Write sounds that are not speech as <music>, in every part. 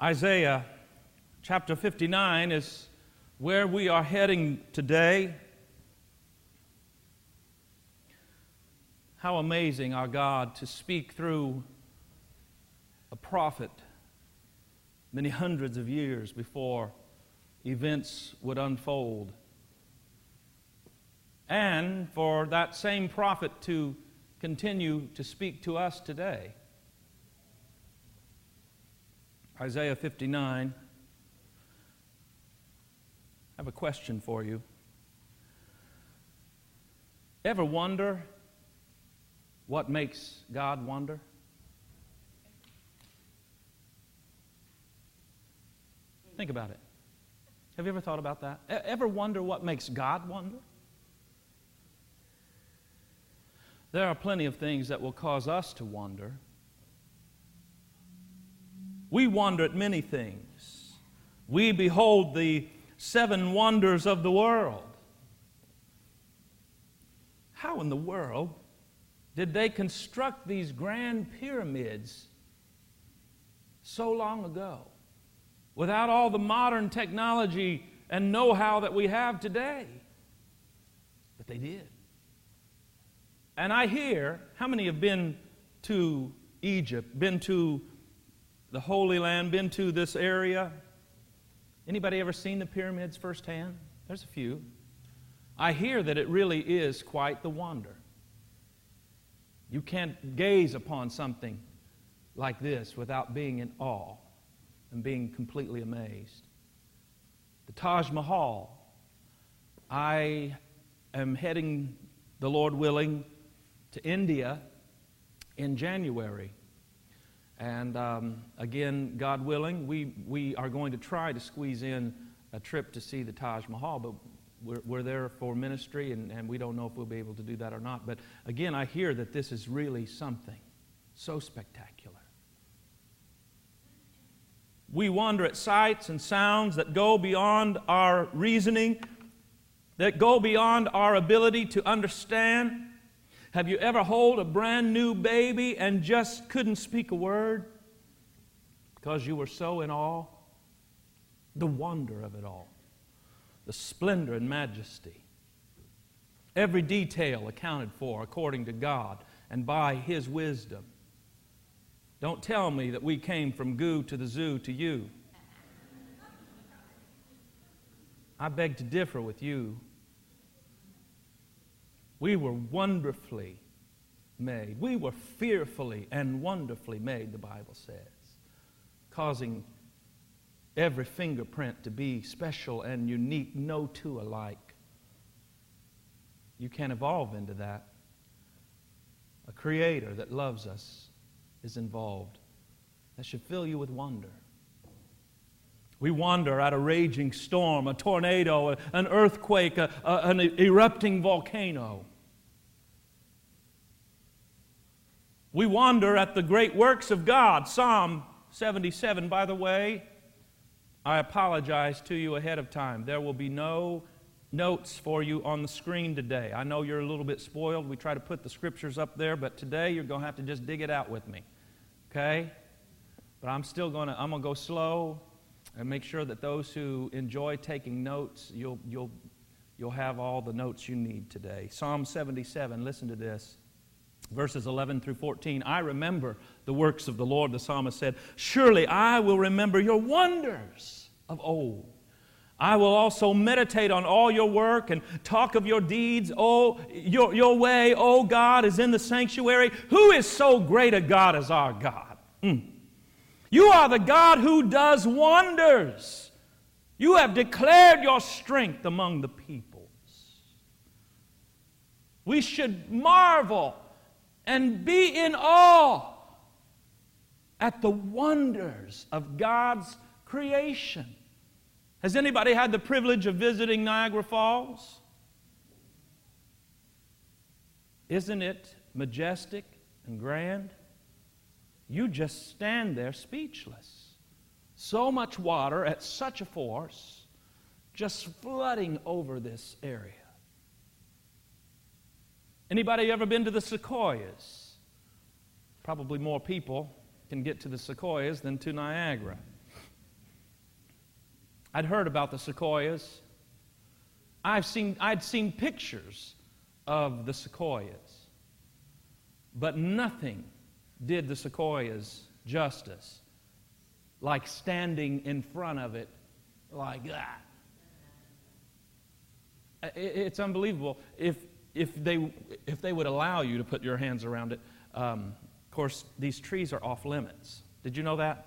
Isaiah chapter 59 is where we are heading today. How amazing our God to speak through a prophet many hundreds of years before events would unfold. And for that same prophet to continue to speak to us today. Isaiah 59. I have a question for you. Ever wonder what makes God wonder? Think about it. Have you ever thought about that? Ever wonder what makes God wonder? There are plenty of things that will cause us to wonder. We wonder at many things. We behold the seven wonders of the world. How in the world did they construct these grand pyramids so long ago without all the modern technology and know how that we have today? But they did. And I hear, how many have been to Egypt, been to the Holy Land, been to this area? Anybody ever seen the pyramids firsthand? There's a few. I hear that it really is quite the wonder. You can't gaze upon something like this without being in awe and being completely amazed. The Taj Mahal. I am heading, the Lord willing, to India in January. And um, again, God willing, we, we are going to try to squeeze in a trip to see the Taj Mahal, but we're, we're there for ministry and, and we don't know if we'll be able to do that or not. But again, I hear that this is really something so spectacular. We wonder at sights and sounds that go beyond our reasoning, that go beyond our ability to understand. Have you ever held a brand new baby and just couldn't speak a word because you were so in awe? The wonder of it all, the splendor and majesty. Every detail accounted for according to God and by His wisdom. Don't tell me that we came from goo to the zoo to you. I beg to differ with you. We were wonderfully made. We were fearfully and wonderfully made, the Bible says, causing every fingerprint to be special and unique, no two alike. You can't evolve into that. A creator that loves us is involved. That should fill you with wonder. We wander at a raging storm, a tornado, an earthquake, a, a, an erupting volcano. We wonder at the great works of God. Psalm 77, by the way, I apologize to you ahead of time. There will be no notes for you on the screen today. I know you're a little bit spoiled. We try to put the scriptures up there, but today you're going to have to just dig it out with me. Okay? But I'm still going to I'm going to go slow and make sure that those who enjoy taking notes, you'll you'll you'll have all the notes you need today. Psalm 77, listen to this. Verses 11 through 14. I remember the works of the Lord, the psalmist said. Surely I will remember your wonders of old. I will also meditate on all your work and talk of your deeds. Oh, your, your way, oh God, is in the sanctuary. Who is so great a God as our God? Mm. You are the God who does wonders. You have declared your strength among the peoples. We should marvel and be in awe at the wonders of God's creation. Has anybody had the privilege of visiting Niagara Falls? Isn't it majestic and grand? You just stand there speechless. So much water at such a force just flooding over this area. Anybody ever been to the Sequoias? Probably more people can get to the Sequoias than to Niagara. I'd heard about the sequoias. I've seen, I'd seen pictures of the sequoias, but nothing did the sequoias justice like standing in front of it like that. It's unbelievable. If, if, they, if they would allow you to put your hands around it, um, of course, these trees are off limits. Did you know that?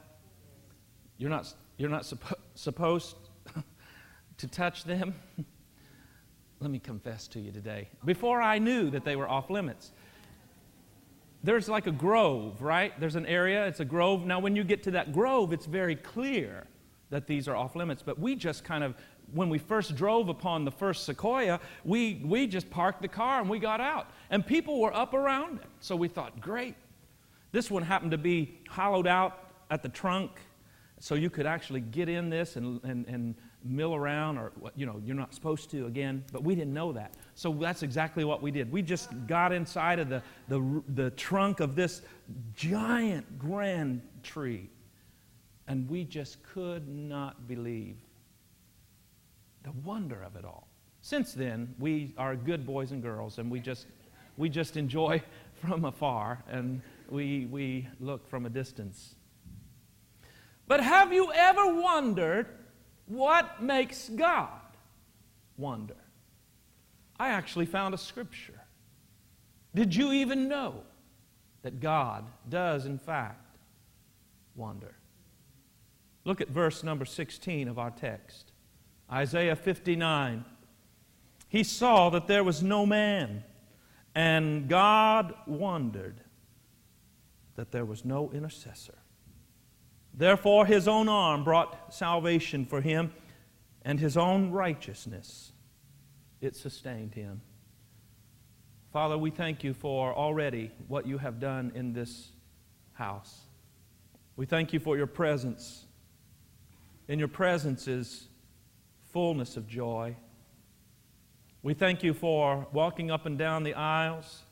You're not, you're not suppo- supposed <laughs> to touch them. <laughs> Let me confess to you today. Before I knew that they were off limits, there's like a grove, right? There's an area, it's a grove. Now, when you get to that grove, it's very clear that these are off limits. But we just kind of, when we first drove upon the first sequoia, we, we just parked the car and we got out. And people were up around it. So we thought, great. This one happened to be hollowed out at the trunk, so you could actually get in this and, and, and mill around, or, you know, you're not supposed to again. But we didn't know that. So that's exactly what we did. We just got inside of the, the, the trunk of this giant grand tree, and we just could not believe the wonder of it all. Since then, we are good boys and girls, and we just, we just enjoy <laughs> from afar, and we, we look from a distance. But have you ever wondered what makes God wonder? I actually found a scripture. Did you even know that God does, in fact, wonder? Look at verse number 16 of our text Isaiah 59. He saw that there was no man, and God wondered that there was no intercessor. Therefore, his own arm brought salvation for him, and his own righteousness it sustained him. Father, we thank you for already what you have done in this house. We thank you for your presence. In your presence is fullness of joy. We thank you for walking up and down the aisles,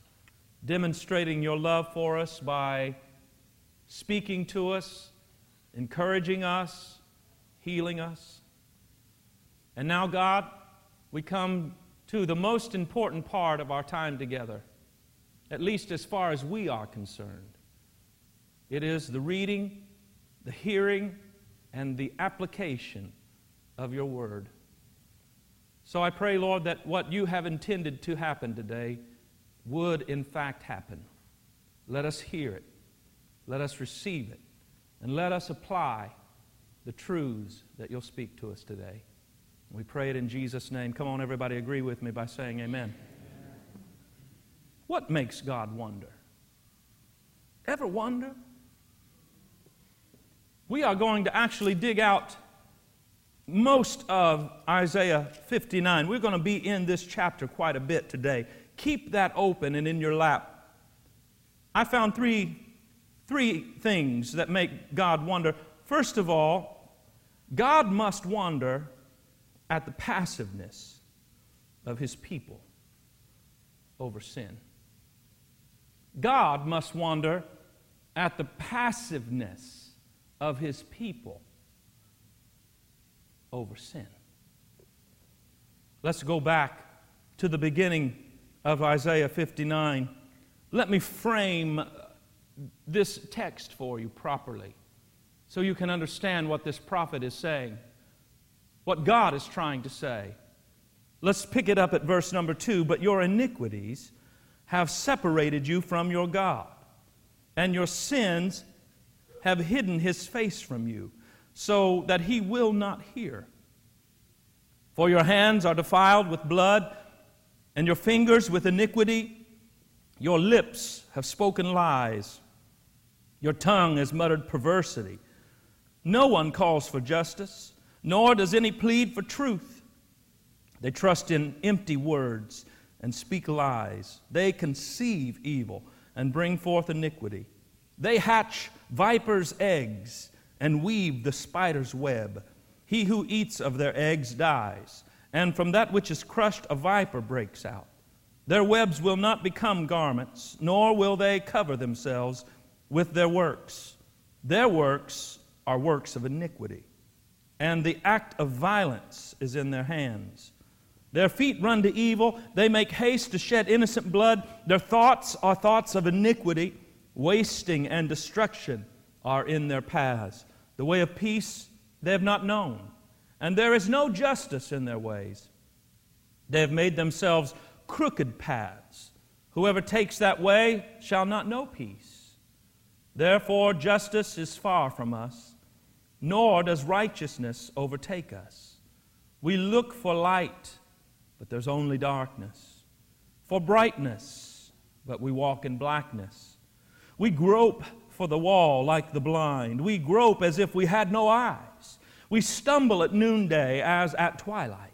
demonstrating your love for us by speaking to us, encouraging us, healing us. And now, God, we come to the most important part of our time together, at least as far as we are concerned. It is the reading, the hearing, and the application of your word. So I pray, Lord, that what you have intended to happen today would in fact happen. Let us hear it, let us receive it, and let us apply the truths that you'll speak to us today. We pray it in Jesus' name. Come on, everybody, agree with me by saying amen. What makes God wonder? Ever wonder? We are going to actually dig out most of Isaiah 59. We're going to be in this chapter quite a bit today. Keep that open and in your lap. I found three, three things that make God wonder. First of all, God must wonder at the passiveness of his people over sin. God must wonder at the passiveness of his people over sin. Let's go back to the beginning of Isaiah 59. Let me frame this text for you properly so you can understand what this prophet is saying what God is trying to say. Let's pick it up at verse number two. But your iniquities have separated you from your God, and your sins have hidden his face from you, so that he will not hear. For your hands are defiled with blood, and your fingers with iniquity. Your lips have spoken lies. Your tongue has muttered perversity. No one calls for justice nor does any plead for truth. They trust in empty words and speak lies. They conceive evil and bring forth iniquity. They hatch vipers' eggs and weave the spider's web. He who eats of their eggs dies, and from that which is crushed a viper breaks out. Their webs will not become garments, nor will they cover themselves with their works. Their works are works of iniquity and the act of violence is in their hands. Their feet run to evil, they make haste to shed innocent blood. Their thoughts are thoughts of iniquity, wasting and destruction are in their paths. The way of peace they have not known, and there is no justice in their ways. They have made themselves crooked paths. Whoever takes that way shall not know peace. Therefore, justice is far from us, nor does righteousness overtake us. We look for light, but there's only darkness, for brightness, but we walk in blackness. We grope for the wall like the blind. We grope as if we had no eyes. We stumble at noonday as at twilight.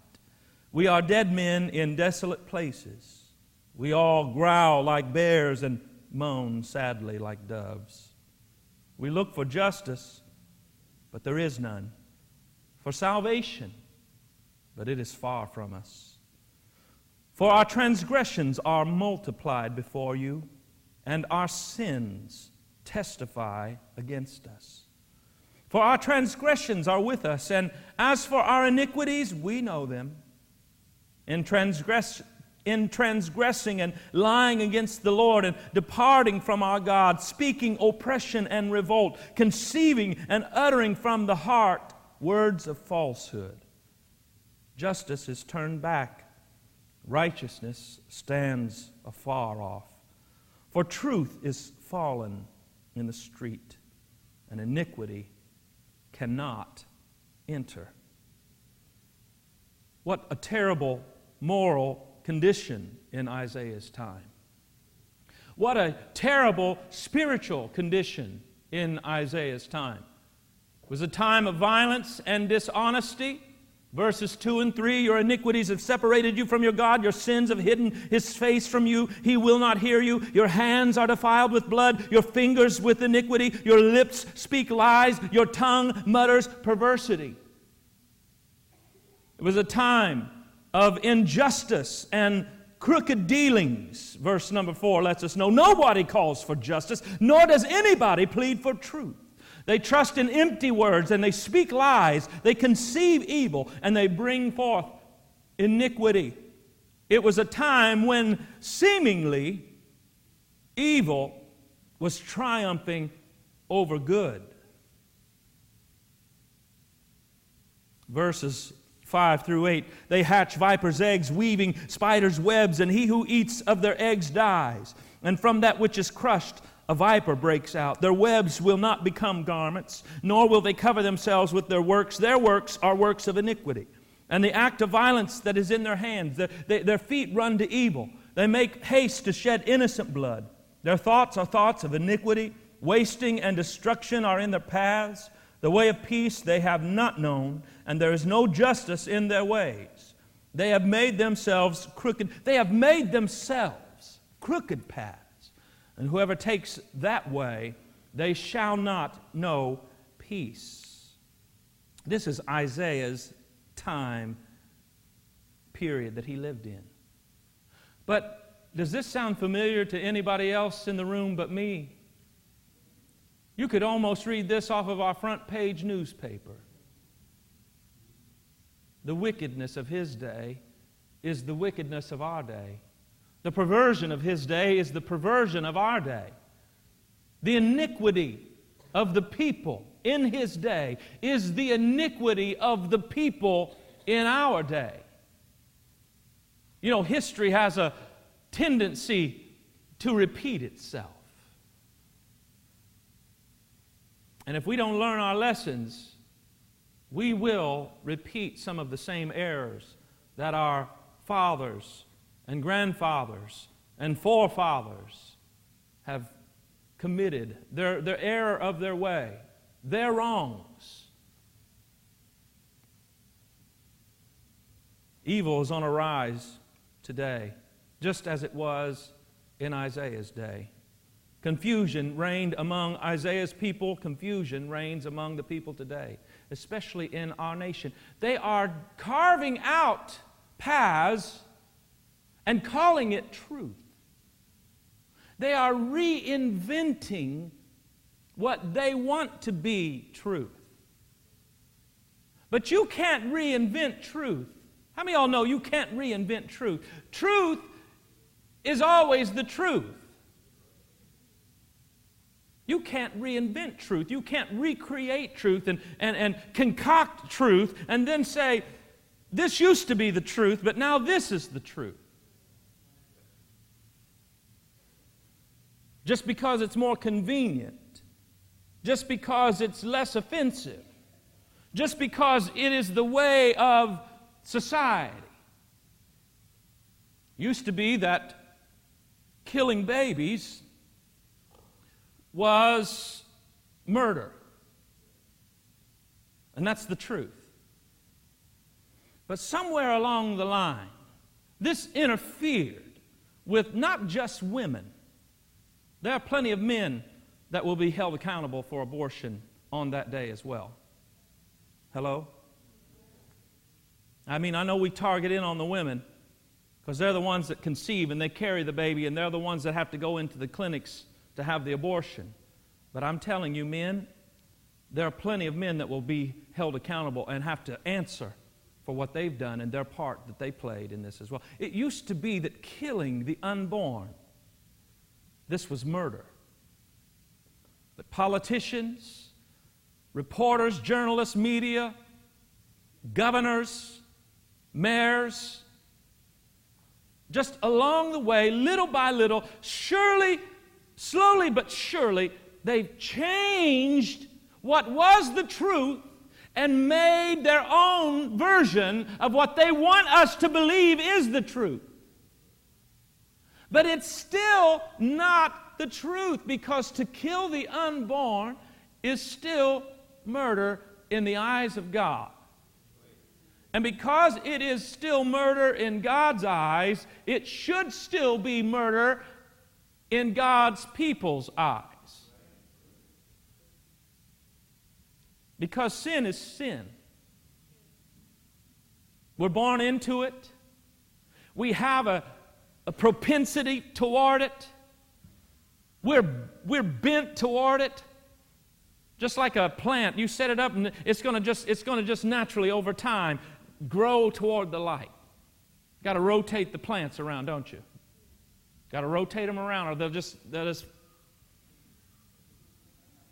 We are dead men in desolate places. We all growl like bears and moan sadly like doves. We look for justice, but there is none. For salvation, but it is far from us. For our transgressions are multiplied before you, and our sins testify against us. For our transgressions are with us, and as for our iniquities, we know them in, transgress, in transgressing and lying against the Lord and departing from our God, speaking oppression and revolt, conceiving and uttering from the heart words of falsehood. Justice is turned back, righteousness stands afar off. For truth is fallen in the street, and iniquity cannot enter. What a terrible moral condition in Isaiah's time. What a terrible spiritual condition in Isaiah's time. It was a time of violence and dishonesty. Verses 2 and 3 Your iniquities have separated you from your God, your sins have hidden his face from you. He will not hear you. Your hands are defiled with blood, your fingers with iniquity, your lips speak lies, your tongue mutters perversity. It was a time of injustice and crooked dealings. Verse number four lets us know nobody calls for justice, nor does anybody plead for truth. They trust in empty words and they speak lies. They conceive evil and they bring forth iniquity. It was a time when seemingly evil was triumphing over good. Verses 5 through 8. They hatch vipers' eggs, weaving spiders' webs, and he who eats of their eggs dies. And from that which is crushed, a viper breaks out. Their webs will not become garments, nor will they cover themselves with their works. Their works are works of iniquity. And the act of violence that is in their hands, their, they, their feet run to evil. They make haste to shed innocent blood. Their thoughts are thoughts of iniquity. Wasting and destruction are in their paths. The way of peace they have not known, and there is no justice in their ways. They have made themselves crooked. They have made themselves crooked paths. And whoever takes that way, they shall not know peace. This is Isaiah's time period that he lived in. But does this sound familiar to anybody else in the room but me? You could almost read this off of our front page newspaper. The wickedness of his day is the wickedness of our day. The perversion of his day is the perversion of our day. The iniquity of the people in his day is the iniquity of the people in our day. You know, history has a tendency to repeat itself. And if we don't learn our lessons, we will repeat some of the same errors that our fathers and grandfathers and forefathers have committed, their, their error of their way, their wrongs. Evil is on a rise today, just as it was in Isaiah's day. Confusion reigned among Isaiah's people, confusion reigns among the people today, especially in our nation. They are carving out paths and calling it truth. They are reinventing what they want to be truth. But you can't reinvent truth. How many of y'all know you can't reinvent truth? Truth is always the truth. You can't reinvent truth. You can't recreate truth and, and, and concoct truth and then say, this used to be the truth, but now this is the truth. Just because it's more convenient, just because it's less offensive, just because it is the way of society. Used to be that killing babies was murder. And that's the truth. But somewhere along the line, this interfered with not just women. There are plenty of men that will be held accountable for abortion on that day as well. Hello? I mean, I know we target in on the women because they're the ones that conceive and they carry the baby and they're the ones that have to go into the clinics to have the abortion. But I'm telling you, men, there are plenty of men that will be held accountable and have to answer for what they've done and their part that they played in this as well. It used to be that killing the unborn, this was murder. But politicians, reporters, journalists, media, governors, mayors, just along the way, little by little, surely slowly but surely, they've changed what was the truth and made their own version of what they want us to believe is the truth. But it's still not the truth because to kill the unborn is still murder in the eyes of God. And because it is still murder in God's eyes, it should still be murder in God's people's eyes. Because sin is sin. We're born into it. We have a, a propensity toward it. We're, we're bent toward it. Just like a plant, you set it up and it's going to just it's going to just naturally over time grow toward the light. Got to rotate the plants around, don't you? Got to rotate them around, or they'll just, they'll just.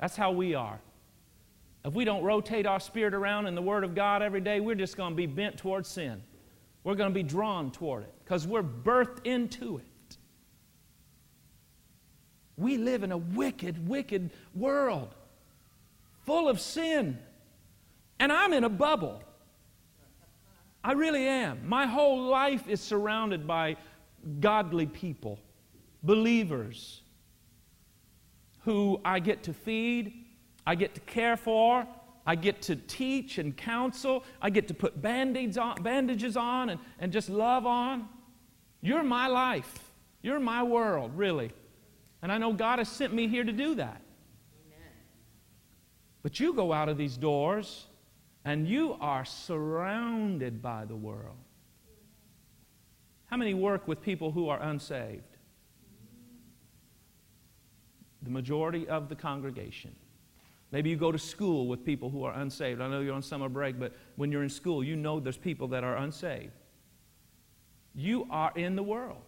That's how we are. If we don't rotate our spirit around in the Word of God every day, we're just going to be bent towards sin. We're going to be drawn toward it because we're birthed into it. We live in a wicked, wicked world full of sin. And I'm in a bubble. I really am. My whole life is surrounded by godly people, believers who I get to feed, I get to care for, I get to teach and counsel, I get to put bandages on, bandages on and, and just love on. You're my life. You're my world, really. And I know God has sent me here to do that. Amen. But you go out of these doors and you are surrounded by the world. How many work with people who are unsaved? The majority of the congregation. Maybe you go to school with people who are unsaved. I know you're on summer break, but when you're in school, you know there's people that are unsaved. You are in the world.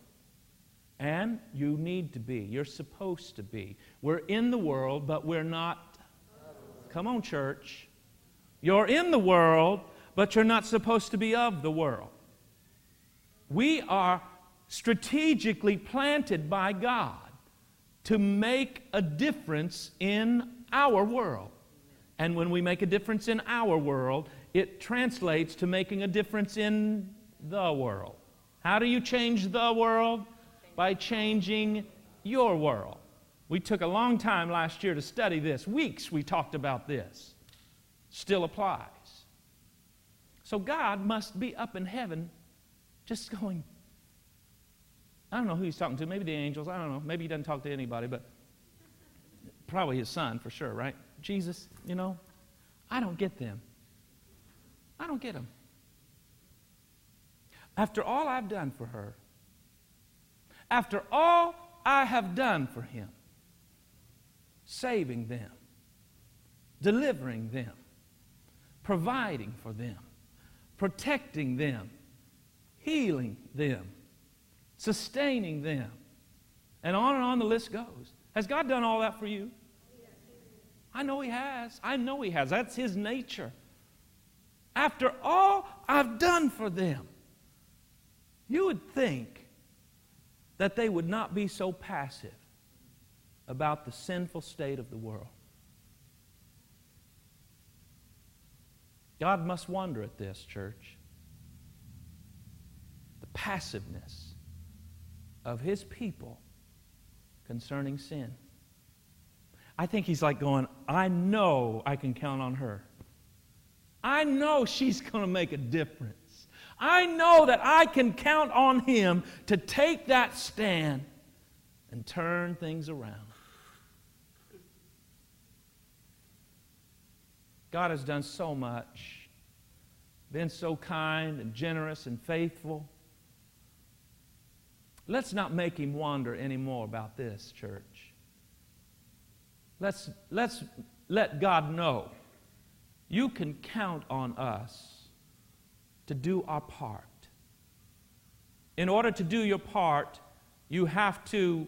And you need to be. You're supposed to be. We're in the world, but we're not. Come on, church. You're in the world, but you're not supposed to be of the world. We are strategically planted by God to make a difference in our world. And when we make a difference in our world, it translates to making a difference in the world. How do you change the world? By changing your world. We took a long time last year to study this. Weeks we talked about this. Still applies. So God must be up in heaven just going, I don't know who he's talking to. Maybe the angels. I don't know. Maybe he doesn't talk to anybody, but probably his son for sure, right? Jesus, you know, I don't get them. I don't get them. After all I've done for her, after all I have done for him, saving them, delivering them, providing for them, protecting them, healing them, sustaining them. And on and on the list goes. Has God done all that for you? I know He has. I know He has. That's His nature. After all I've done for them, you would think that they would not be so passive about the sinful state of the world. God must wonder at this, church. The passiveness of His people concerning sin. I think He's like going, I know I can count on her. I know she's going to make a difference. I know that I can count on Him to take that stand and turn things around. God has done so much, been so kind and generous and faithful. Let's not make him wonder anymore about this, church. Let's, let's let God know you can count on us to do our part. In order to do your part, you have to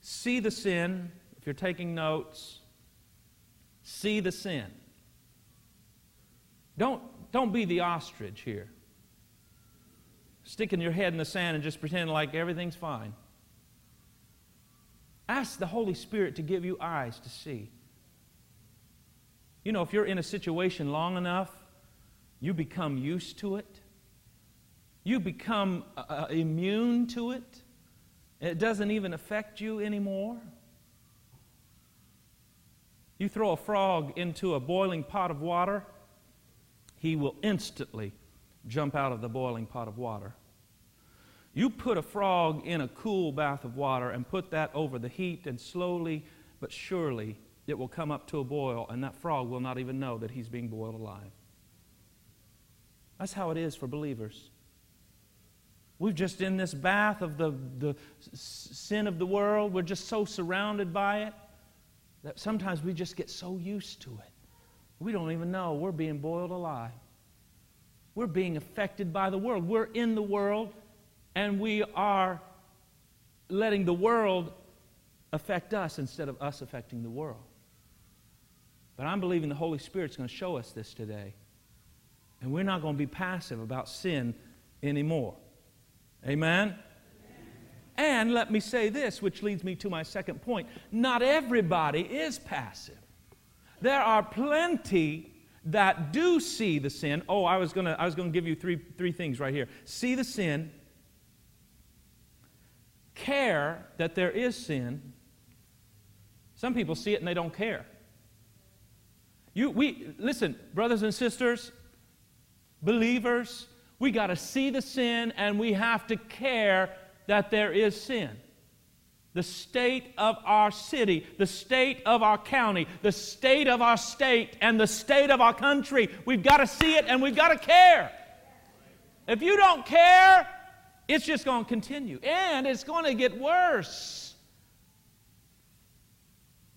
see the sin. If you're taking notes, see the sin. Don't, don't be the ostrich here. Sticking your head in the sand and just pretending like everything's fine. Ask the Holy Spirit to give you eyes to see. You know, if you're in a situation long enough, you become used to it. You become uh, uh immune to it. It doesn't even affect you anymore. You throw a frog into a boiling pot of water, he will instantly jump out of the boiling pot of water. You put a frog in a cool bath of water and put that over the heat, and slowly but surely it will come up to a boil, and that frog will not even know that he's being boiled alive. That's how it is for believers. We're just in this bath of the, the sin of the world. We're just so surrounded by it that sometimes we just get so used to it. We don't even know we're being boiled alive. We're being affected by the world. We're in the world, and we are letting the world affect us instead of us affecting the world. But I'm believing the Holy Spirit's going to show us this today. And we're not going to be passive about sin anymore. Amen? And let me say this, which leads me to my second point. Not everybody is passive. There are plenty that do see the sin. Oh, I was going to I was to give you three three things right here. See the sin, care that there is sin. Some people see it and they don't care. You we listen, brothers and sisters, believers, we got to see the sin and we have to care that there is sin the state of our city, the state of our county, the state of our state, and the state of our country. We've got to see it and we've got to care. If you don't care, it's just going to continue and it's going to get worse.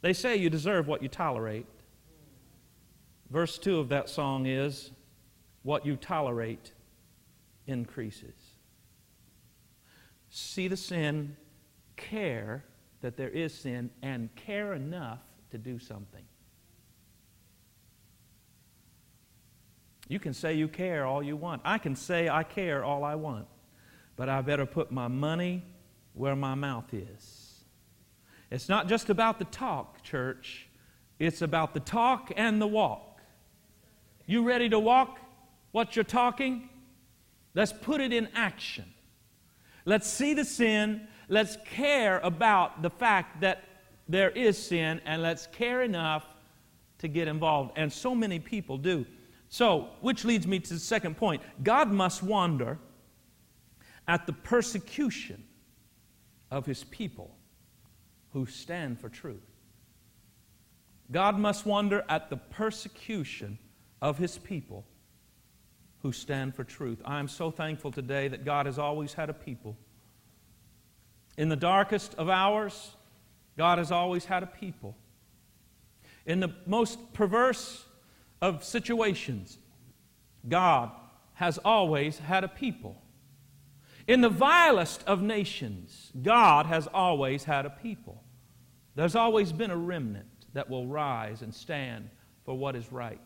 They say you deserve what you tolerate. Verse 2 of that song is what you tolerate increases. See the sin care that there is sin and care enough to do something. You can say you care all you want. I can say I care all I want. But I better put my money where my mouth is. It's not just about the talk, church. It's about the talk and the walk. You ready to walk what you're talking? Let's put it in action. Let's see the sin let's care about the fact that there is sin and let's care enough to get involved. And so many people do. So, which leads me to the second point God must wonder at the persecution of his people who stand for truth. God must wonder at the persecution of his people who stand for truth. I am so thankful today that God has always had a people in the darkest of hours, God has always had a people. In the most perverse of situations, God has always had a people. In the vilest of nations, God has always had a people. There's always been a remnant that will rise and stand for what is right.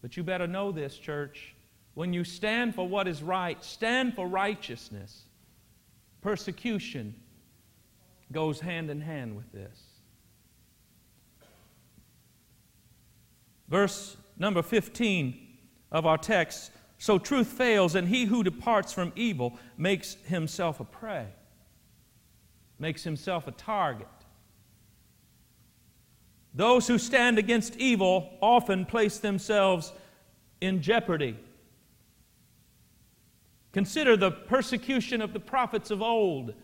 But you better know this, church. When you stand for what is right, stand for righteousness. Persecution goes hand in hand with this. Verse number 15 of our text so truth fails, and he who departs from evil makes himself a prey, makes himself a target. Those who stand against evil often place themselves in jeopardy. Consider the persecution of the prophets of old.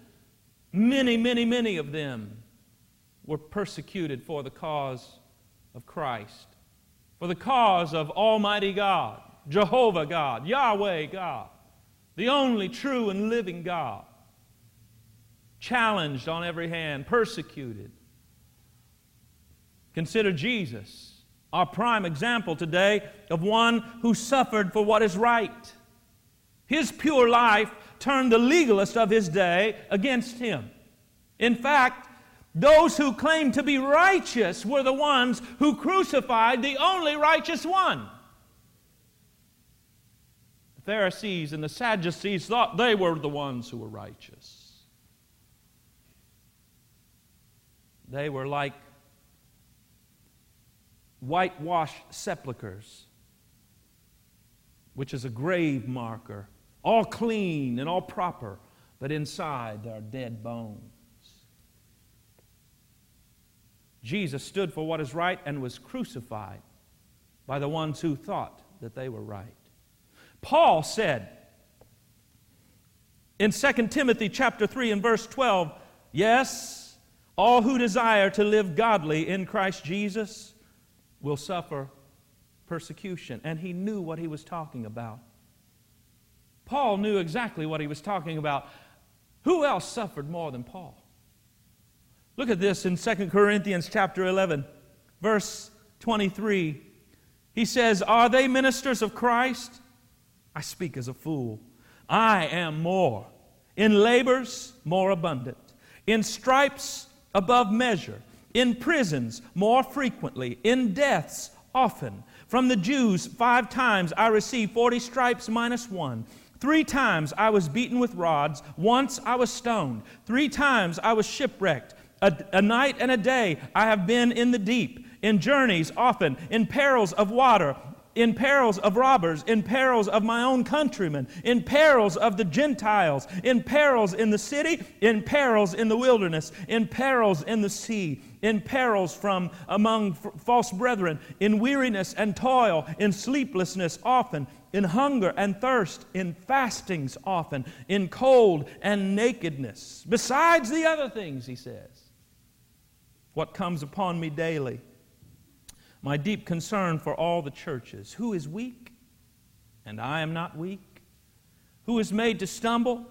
Many, many, many of them were persecuted for the cause of Christ, for the cause of Almighty God, Jehovah God, Yahweh God, the only true and living God. Challenged on every hand, persecuted. Consider Jesus, our prime example today of one who suffered for what is right. His pure life turned the legalist of his day against him. In fact, those who claimed to be righteous were the ones who crucified the only righteous one. Pharisees and the Sadducees thought they were the ones who were righteous. They were like whitewashed sepulchres, which is a grave marker, all clean and all proper, but inside there are dead bones. Jesus stood for what is right and was crucified by the ones who thought that they were right. Paul said in 2 Timothy chapter 3 and verse 12, yes, all who desire to live godly in Christ Jesus will suffer persecution. And he knew what he was talking about. Paul knew exactly what he was talking about. Who else suffered more than Paul? Look at this in 2 Corinthians chapter 11, verse 23. He says, Are they ministers of Christ? I speak as a fool. I am more. In labors, more abundant. In stripes, above measure in prisons more frequently, in deaths often. From the Jews, five times I received 40 stripes minus one. Three times I was beaten with rods. Once I was stoned. Three times I was shipwrecked. A, a, night and a day I have been in the deep, in journeys often, in perils of water, in perils of robbers, in perils of my own countrymen, in perils of the Gentiles, in perils in the city, in perils in the wilderness, in perils in the sea, in perils from among f- false brethren, in weariness and toil, in sleeplessness often, in hunger and thirst, in fastings often, in cold and nakedness. Besides the other things, he says, what comes upon me daily my deep concern for all the churches. Who is weak, and I am not weak? Who is made to stumble,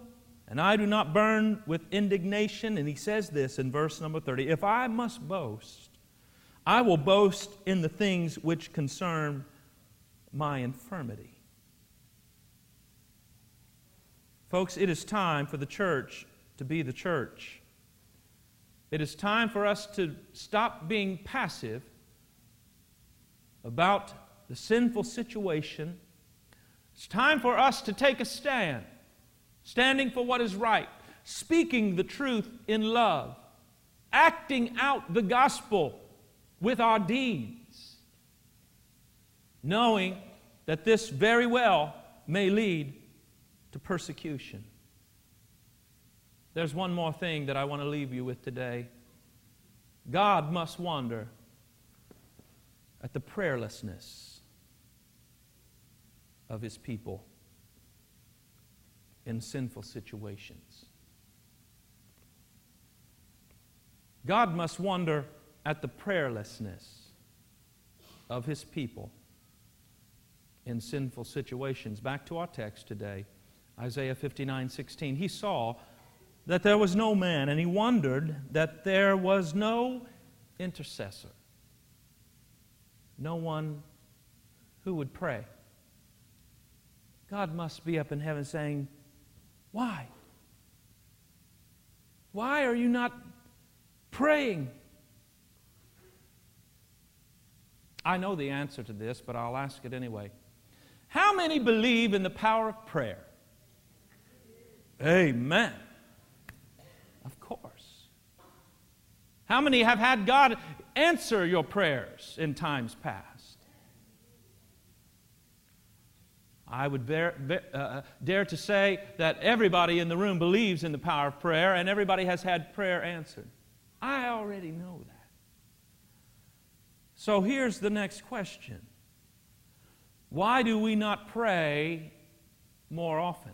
and I do not burn with indignation? And he says this in verse number 30 If I must boast, I will boast in the things which concern my infirmity. Folks, it is time for the church to be the church. It is time for us to stop being passive about the sinful situation. It's time for us to take a stand, standing for what is right, speaking the truth in love, acting out the gospel with our deeds, knowing that this very well may lead to persecution. There's one more thing that I want to leave you with today. God must wonder at the prayerlessness of his people in sinful situations. God must wonder at the prayerlessness of his people in sinful situations. Back to our text today, Isaiah 59 16. He saw that there was no man, and he wondered that there was no intercessor no one who would pray. God must be up in heaven saying, Why? Why are you not praying? I know the answer to this, but I'll ask it anyway. How many believe in the power of prayer? Amen. Of course. How many have had God answer your prayers in times past? I would bear, uh, dare to say that everybody in the room believes in the power of prayer and everybody has had prayer answered. I already know that. So here's the next question Why do we not pray more often?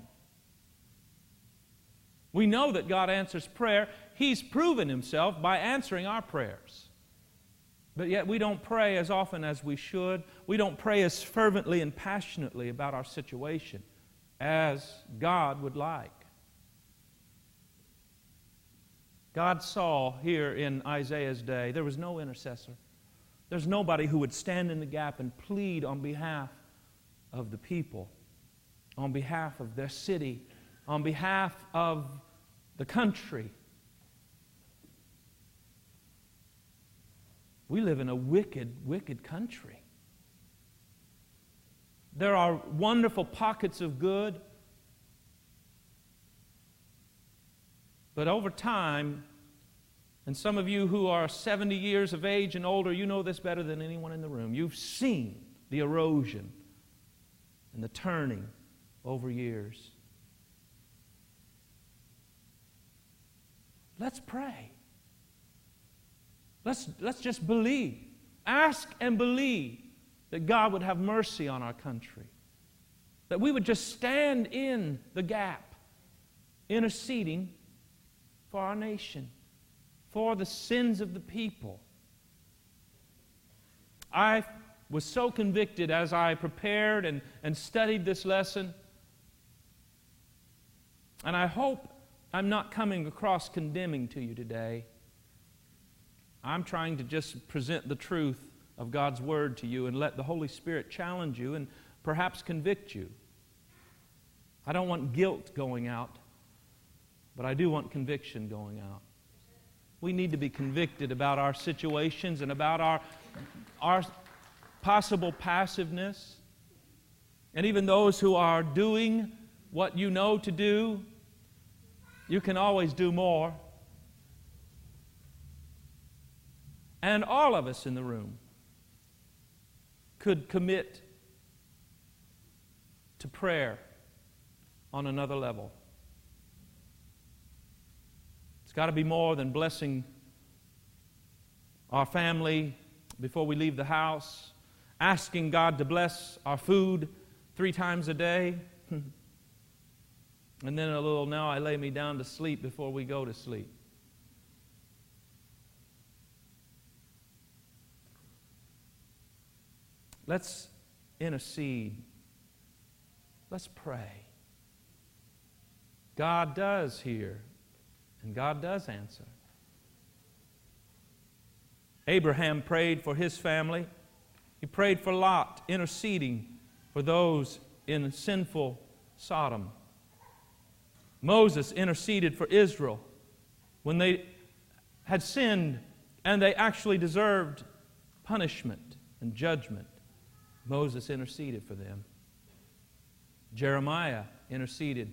We know that God answers prayer. He's proven himself by answering our prayers. But yet we don't pray as often as we should. We don't pray as fervently and passionately about our situation as God would like. God saw here in Isaiah's day, there was no intercessor. There's nobody who would stand in the gap and plead on behalf of the people, on behalf of their city, on behalf of the country, We live in a wicked, wicked country. There are wonderful pockets of good, but over time, and some of you who are 70 years of age and older, you know this better than anyone in the room. You've seen the erosion and the turning over years. Let's pray. Let's, let's just believe. Ask and believe that God would have mercy on our country. That we would just stand in the gap, interceding for our nation, for the sins of the people. I was so convicted as I prepared and, and studied this lesson. And I hope I'm not coming across condemning to you today. I'm trying to just present the truth of God's Word to you and let the Holy Spirit challenge you and perhaps convict you. I don't want guilt going out, but I do want conviction going out. We need to be convicted about our situations and about our, our possible passiveness. And even those who are doing what you know to do, you can always do more. And all of us in the room could commit to prayer on another level. It's got to be more than blessing our family before we leave the house, asking God to bless our food three times a day, <laughs> and then a little, now I lay me down to sleep before we go to sleep. Let's intercede. Let's pray. God does hear, and God does answer. Abraham prayed for his family. He prayed for Lot, interceding for those in sinful Sodom. Moses interceded for Israel when they had sinned and they actually deserved punishment and judgment. Moses interceded for them. Jeremiah interceded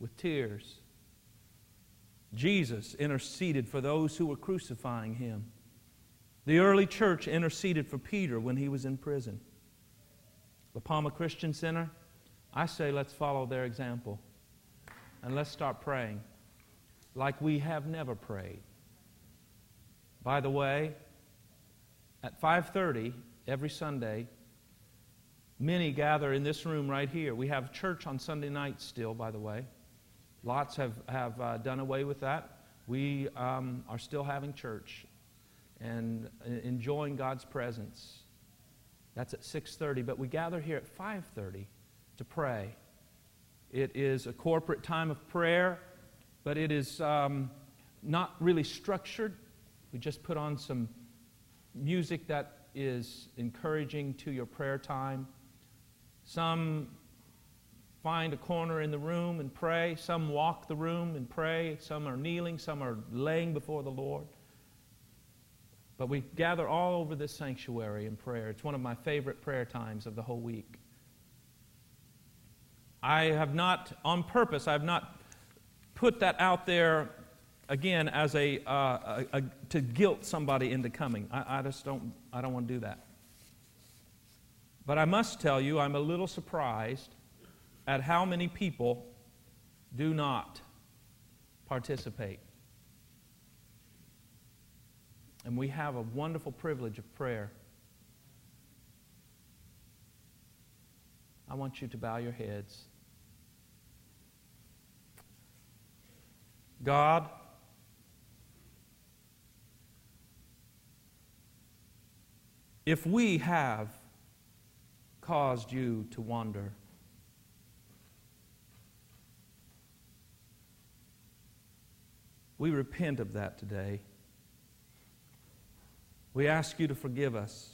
with tears. Jesus interceded for those who were crucifying him. The early church interceded for Peter when he was in prison. La Palma Christian Center, I say let's follow their example and let's start praying like we have never prayed. By the way, at 5:30 every Sunday, Many gather in this room right here. We have church on Sunday nights still, by the way. Lots have, have uh, done away with that. We um, are still having church and uh, enjoying God's presence. That's at 6:30, but we gather here at 5:30 to pray. It is a corporate time of prayer, but it is um, not really structured. We just put on some music that is encouraging to your prayer time some find a corner in the room and pray. Some walk the room and pray. Some are kneeling. Some are laying before the Lord. But we gather all over this sanctuary in prayer. It's one of my favorite prayer times of the whole week. I have not, on purpose, I have not put that out there again as a, uh, a, a to guilt somebody into coming. I, I just don't, I don't want to do that. But I must tell you, I'm a little surprised at how many people do not participate. And we have a wonderful privilege of prayer. I want you to bow your heads. God, if we have caused you to wander, we repent of that today. We ask you to forgive us.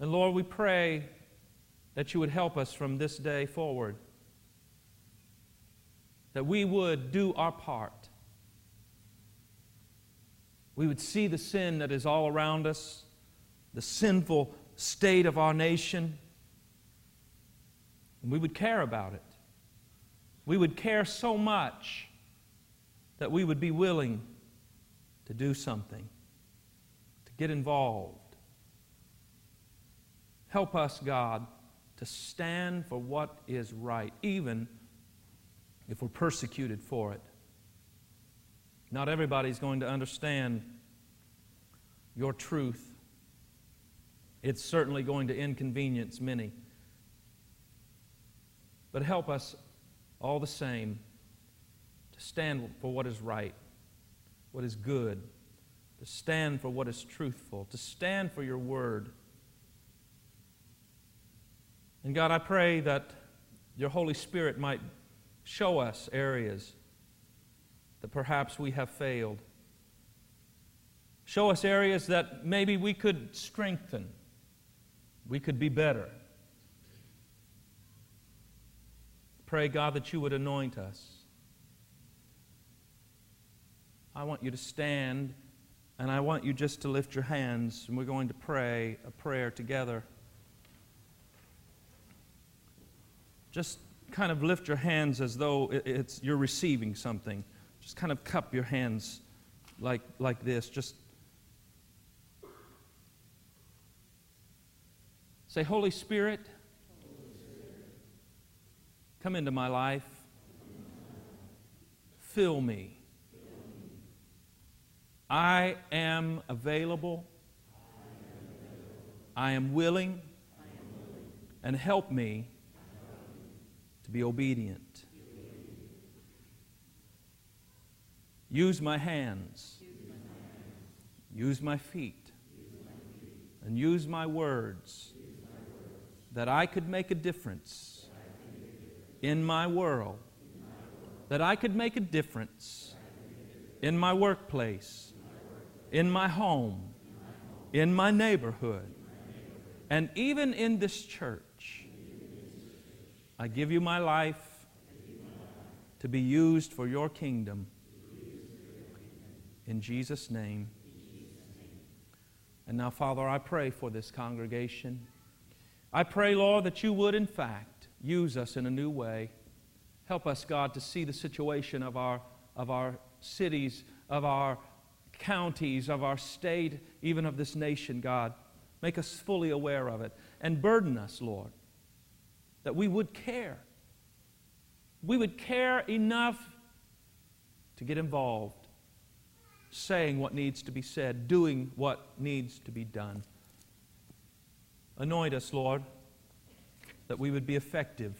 And Lord, we pray that you would help us from this day forward, that we would do our part. We would see the sin that is all around us, the sinful state of our nation, and we would care about it. We would care so much that we would be willing to do something, to get involved. Help us, God, to stand for what is right, even if we're persecuted for it. Not everybody's going to understand your truth. It's certainly going to inconvenience many. But help us all the same to stand for what is right what is good, to stand for what is truthful, to stand for your word. And God, I pray that your Holy Spirit might show us areas that perhaps we have failed. Show us areas that maybe we could strengthen, we could be better. Pray, God, that you would anoint us. I want you to stand and I want you just to lift your hands and we're going to pray a prayer together. Just kind of lift your hands as though it's you're receiving something. Just kind of cup your hands like like this. Just say Holy Spirit, come into my life. Fill me I am available. I am willing. And help me to be obedient. Use my hands. Use my feet. And use my words that I could make a difference in my world. That I could make a difference in my workplace in my home, in my neighborhood, and even in this church. I give you my life to be used for your kingdom. In Jesus' name. And now, Father, I pray for this congregation. I pray, Lord, that you would, in fact, use us in a new way. Help us, God, to see the situation of our, of our cities, of our counties, of our state, even of this nation, God. Make us fully aware of it and burden us, Lord, that we would care. We would care enough to get involved, saying what needs to be said, doing what needs to be done. Anoint us, Lord, that we would be effective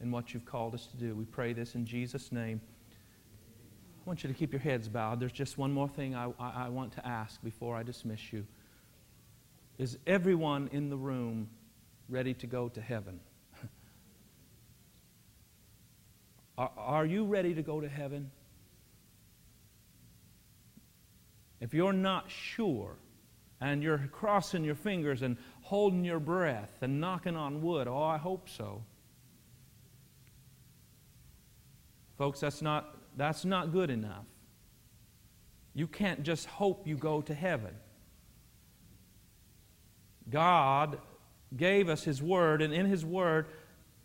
in what you've called us to do. We pray this in Jesus' name. I want you to keep your heads bowed. There's just one more thing I, I, I want to ask before I dismiss you. Is everyone in the room ready to go to heaven? <laughs> are, are you ready to go to heaven? If you're not sure and you're crossing your fingers and holding your breath and knocking on wood. Oh, I hope so. Folks, that's not, that's not good enough. You can't just hope you go to heaven. God gave us His Word, and in His Word,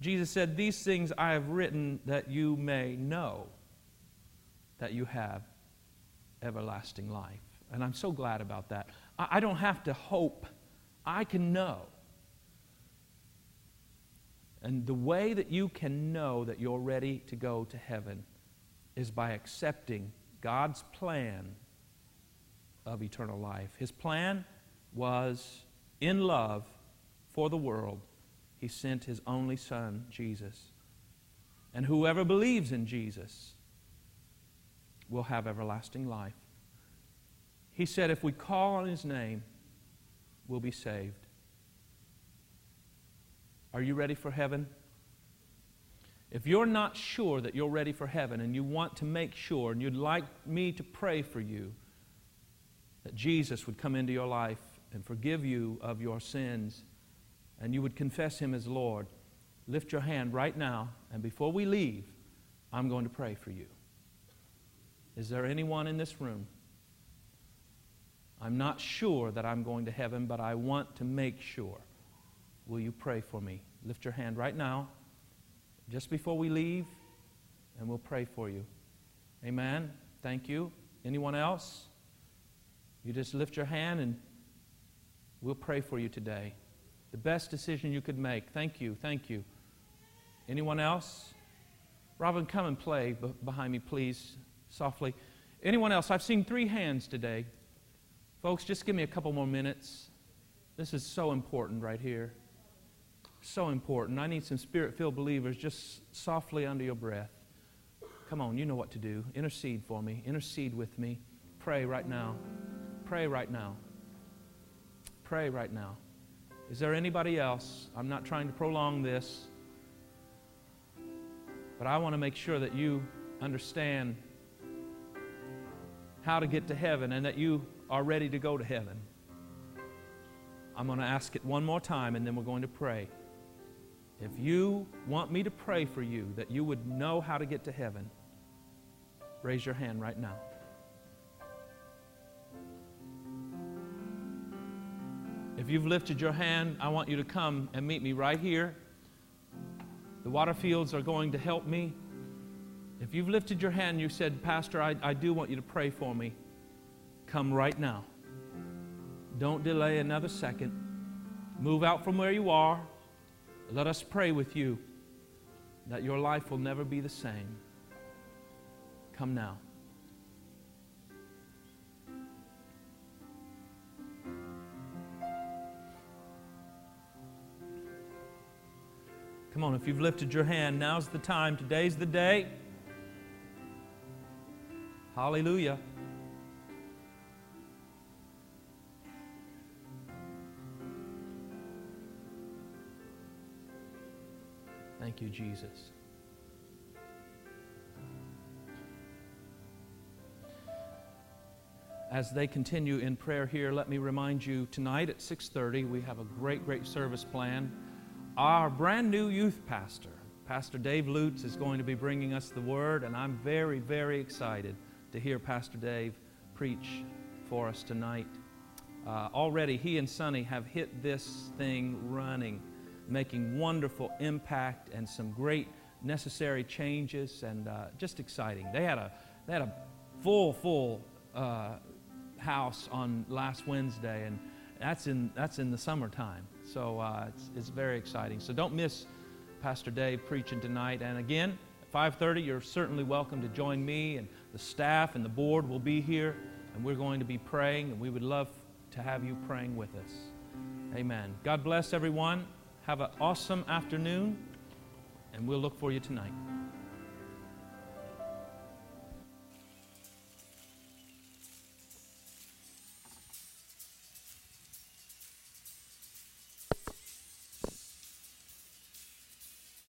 Jesus said, These things I have written that you may know that you have everlasting life. And I'm so glad about that. I don't have to hope, I can know. And the way that you can know that you're ready to go to heaven is by accepting God's plan of eternal life. His plan was in love for the world, He sent His only Son, Jesus. And whoever believes in Jesus will have everlasting life. He said, if we call on His name, we'll be saved. Are you ready for heaven? If you're not sure that you're ready for heaven and you want to make sure and you'd like me to pray for you that Jesus would come into your life and forgive you of your sins and you would confess Him as Lord, lift your hand right now and before we leave, I'm going to pray for you. Is there anyone in this room? I'm not sure that I'm going to heaven, but I want to make sure. Will you pray for me? Lift your hand right now, just before we leave, and we'll pray for you. Amen. Thank you. Anyone else? You just lift your hand and we'll pray for you today. The best decision you could make. Thank you. Thank you. Anyone else? Robin, come and play behind me, please, softly. Anyone else? I've seen three hands today. Folks, just give me a couple more minutes. This is so important right here so important. I need some spirit filled believers just softly under your breath. Come on, you know what to do. Intercede for me. Intercede with me. Pray right now. Pray right now. Pray right now. Is there anybody else? I'm not trying to prolong this, but I want to make sure that you understand how to get to heaven and that you are ready to go to heaven. I'm going to ask it one more time and then we're going to pray. If you want me to pray for you that you would know how to get to heaven, raise your hand right now. If you've lifted your hand, I want you to come and meet me right here. The water fields are going to help me. If you've lifted your hand and you said, Pastor, I, I do want you to pray for me, come right now. Don't delay another second. Move out from where you are. Let us pray with you that your life will never be the same. Come now. Come on, if you've lifted your hand, now's the time. Today's the day. Hallelujah. Thank you, Jesus. As they continue in prayer here, let me remind you tonight at 6:30 we have a great great service plan. Our brand new youth pastor, Pastor Dave Lutz is going to be bringing us the word and I'm very very excited to hear Pastor Dave preach for us tonight. Uh, already he and Sonny have hit this thing running making wonderful impact and some great necessary changes and uh, just exciting. They had a, they had a full, full uh, house on last Wednesday, and that's in, that's in the summertime. So uh, it's, it's very exciting. So don't miss Pastor Dave preaching tonight. And again, 5.30, you're certainly welcome to join me, and the staff and the board will be here, and we're going to be praying, and we would love to have you praying with us. Amen. God bless everyone. Have an awesome afternoon, and we'll look for you tonight.